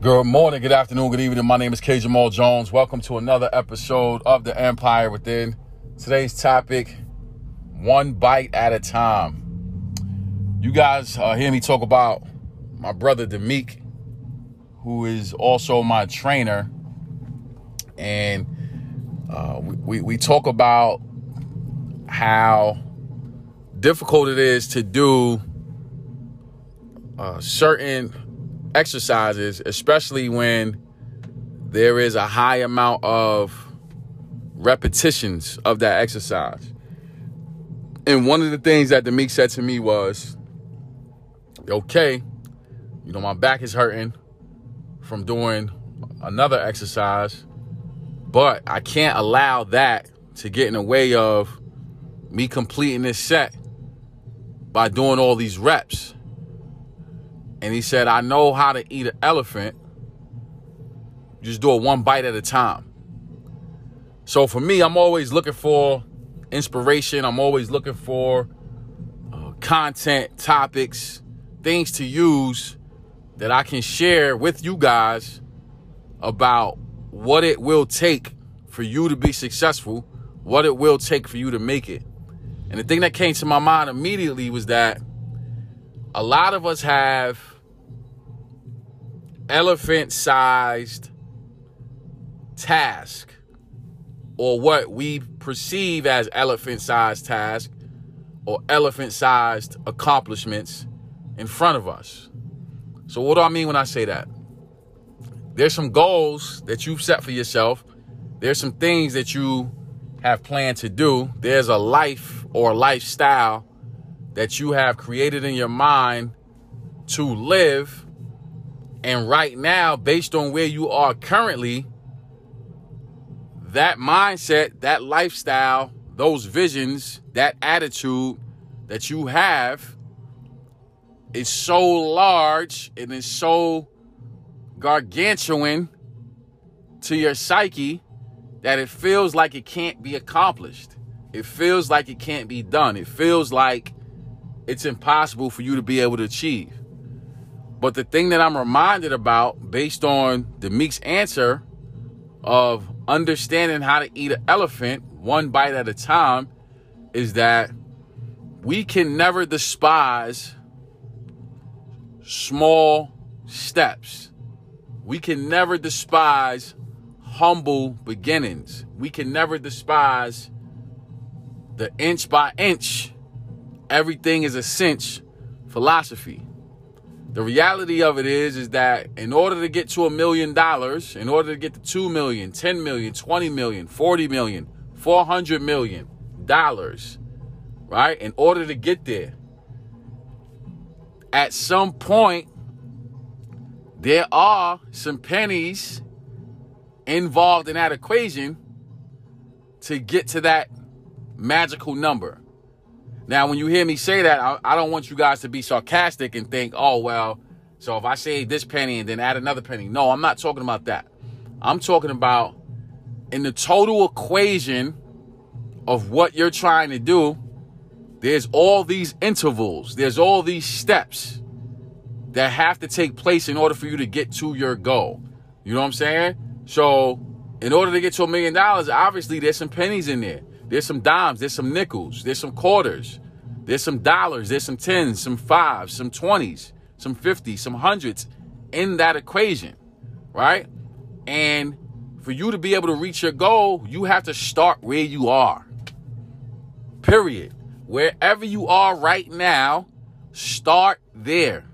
Good morning, good afternoon, good evening. My name is K. Jamal Jones. Welcome to another episode of The Empire Within. Today's topic one bite at a time. You guys uh, hear me talk about my brother Demeek, who is also my trainer. And uh, we, we, talk about how difficult it is to do uh, certain exercises, especially when there is a high amount of repetitions of that exercise. And one of the things that Demeek said to me was, okay, you know, my back is hurting from doing another exercise, but I can't allow that to get in the way of me completing this set by doing all these reps. And he said, I know how to eat an elephant. Just do it one bite at a time. So for me, I'm always looking for inspiration. I'm always looking for uh, content, topics, things to use that I can share with you guys about what it will take for you to be successful, what it will take for you to make it. And the thing that came to my mind immediately was that a lot of us have elephant sized task or what we perceive as elephant sized task or elephant sized accomplishments in front of us. So, what do I mean when I say that? There's some goals that you've set for yourself, there's some things that you have planned to do, there's a life or lifestyle that you have created in your mind to live. And right now, based on where you are currently, that mindset, that lifestyle, those visions, that attitude that you have is so large and is so gargantuan to your psyche that it feels like it can't be accomplished. It feels like it can't be done. It feels like it's impossible for you to be able to achieve. But the thing that I'm reminded about, based on Demeek's answer of understanding how to eat an elephant one bite at a time, is that we can never despise small steps. We can never despise humble beginnings. We can never despise the inch by inch, everything is a cinch philosophy. The reality of it is, is that in order to get to a million dollars, in order to get to 2 million, 10 million, 20 million, 40 million, 400 million dollars, right? In order to get there, at some point, there are some pennies involved in that equation to get to that magical number. Now, when you hear me say that, I, I, don't want you guys to be sarcastic and think, oh, well, so if I save this penny and then add another penny. No, I'm not talking about that. I'm talking about in the total equation of what you're trying to do, there's all these intervals, there's all these steps that have to take place in order for you to get to your goal. You know what I'm saying? So, in order to get to a million dollars, obviously there's some pennies in there. There's some dimes, there's some nickels, there's some quarters, there's some dollars, there's some tens, some fives, some twenties, some fifties, some hundreds in that equation, right? And for you to be able to reach your goal, you have to start where you are. Period. Wherever you are right now, start there.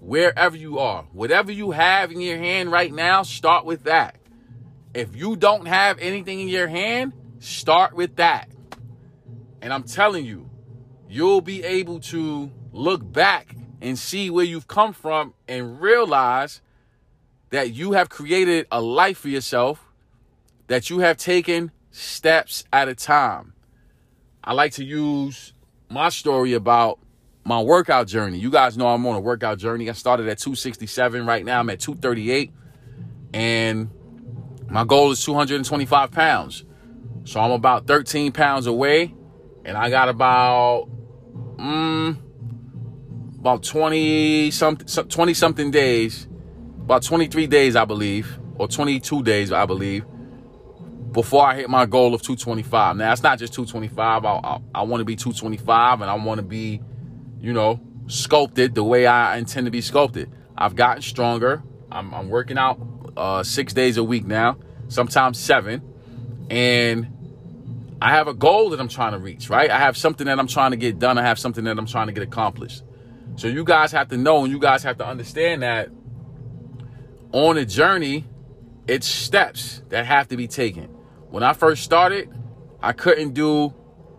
Wherever you are, whatever you have in your hand right now, start with that. If you don't have anything in your hand, Start with that. And I'm telling you, you'll be able to look back and see where you've come from and realize that you have created a life for yourself, that you have taken steps at a time. I like to use my story about my workout journey. You guys know I'm on a workout journey. I started at 267. Right now I'm at 238. And my goal is 225 pounds. So I'm about 13 pounds away, and I got about mm, about 20 something 20 something days about 23 days, I believe, or 22 days, I believe, before I hit my goal of 225. Now, it's not just 225. I, I, I want to be 225 and I want to be, you know, sculpted the way I intend to be sculpted. I've gotten stronger. I'm, I'm working out uh, six days a week now, sometimes seven. And I have a goal that I'm trying to reach, right? I have something that I'm trying to get done. I have something that I'm trying to get accomplished. So you guys have to know and you guys have to understand that on a journey, it's steps that have to be taken. When I first started, I couldn't do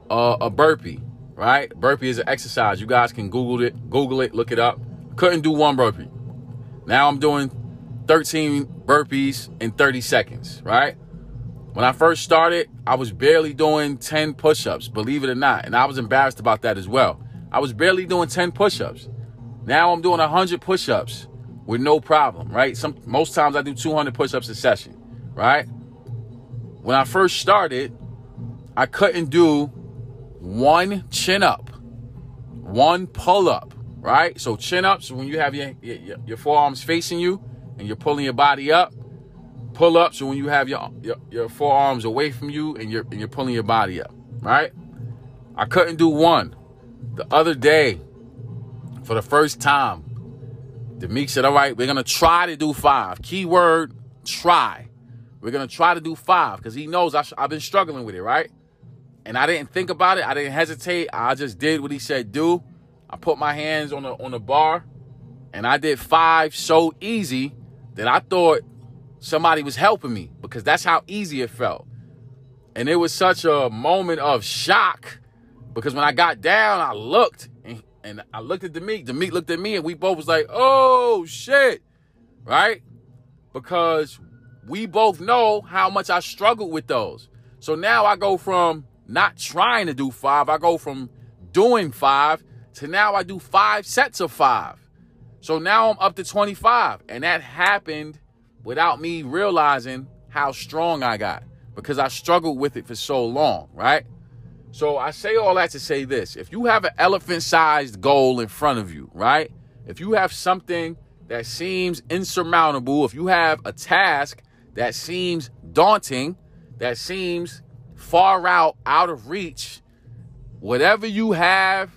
a, a burpee, right? Burpee is an exercise. You guys can Google it, Google it, look it up. Couldn't do one burpee. Now I'm doing 13 burpees in 30 seconds, right? When I first started, I was barely doing 10 push ups, believe it or not. And I was embarrassed about that as well. I was barely doing 10 push ups. Now I'm doing 100 push ups with no problem, right? Some most times I do 200 push ups a session, right? When I first started, I couldn't do one chin up, one pull up, right? So chin ups when you have your, your, your forearms facing you and you're pulling your body up. Pull ups So when you have your, your, your forearms away from you and you're and you're pulling your body up, right? I couldn't do one. The other day, for the first time, Demeek said, "All right, we're gonna try to do five. Keyword: try. We're gonna try to do five because he knows I have been struggling with it, right? And I didn't think about it. I didn't hesitate. I just did what he said do. I put my hands on the on the bar, and I did five so easy that I thought somebody was helping me because that's how easy it felt. And it was such a moment of shock because when I got down, I looked and, and I looked at Demeek. Demeek looked at me and we both was like, oh shit. Right? Because we both know how much I struggled with those. So now I go from not trying to do five, I go from doing five to now I do five sets of five. So now I'm up to 25. And that happened without me realizing how strong I got because I struggled with it for so long, right? So I say all that to say this. If you have an elephant sized goal in front of you, right? If you have something that seems insurmountable, if you have a task that seems daunting, that seems far out, out of reach, whatever you have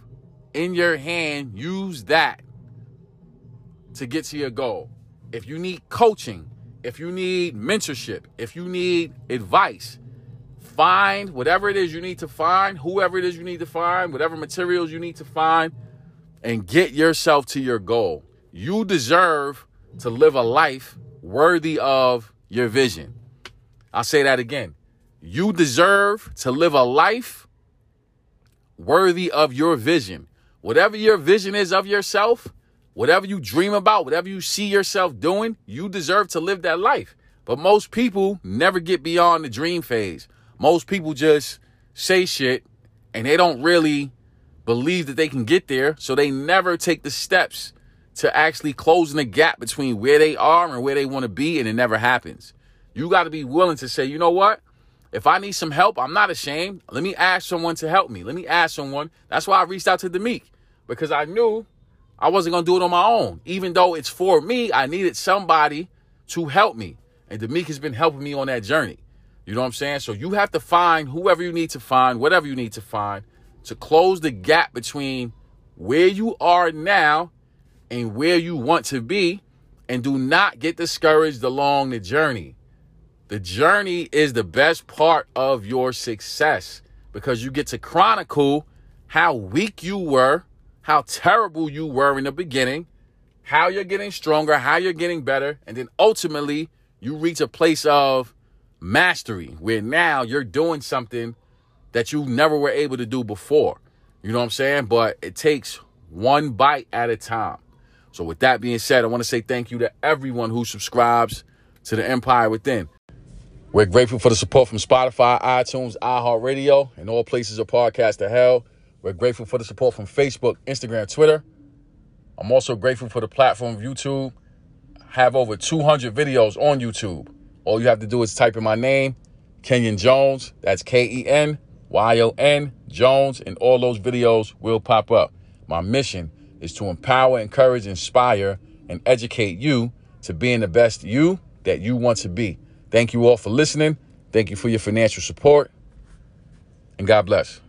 in your hand, use that to get to your goal. If you need coaching, if you need mentorship, if you need advice, find whatever it is you need to find, whoever it is you need to find, whatever materials you need to find, and get yourself to your goal. You deserve to live a life worthy of your vision. I'll say that again. You deserve to live a life worthy of your vision. Whatever your vision is of yourself, Whatever you dream about, whatever you see yourself doing, you deserve to live that life. But most people never get beyond the dream phase. Most people just say shit and they don't really believe that they can get there. So they never take the steps to actually closing the gap between where they are and where they want to be. And it never happens. You got to be willing to say, you know what? If I need some help, I'm not ashamed. Let me ask someone to help me. Let me ask someone. That's why I reached out to Demeek because I knew I wasn't going to do it on my own. Even though it's for me, I needed somebody to help me. And Demeek has been helping me on that journey. You know what I'm saying? So you have to find whoever you need to find, whatever you need to find, to close the gap between where you are now and where you want to be. And do not get discouraged along the journey. The journey is the best part of your success because you get to chronicle how weak you were how terrible you were in the beginning, how you're getting stronger, how you're getting better, and then ultimately you reach a place of mastery where now you're doing something that you never were able to do before. You know what I'm saying? But it takes one bite at a time. So, with that being said, I want to say thank you to everyone who subscribes to the Empire Within. We're grateful for the support from Spotify, iTunes, iHeartRadio, and all places of podcast to hell. We're grateful for the support from Facebook, Instagram, Twitter. I'm also grateful for the platform of YouTube. I have over 200 videos on YouTube. All you have to do is type in my name, Kenyon Jones. That's K E N Y O N Jones, and all those videos will pop up. My mission is to empower, encourage, inspire, and educate you to being the best you that you want to be. Thank you all for listening. Thank you for your financial support. And God bless.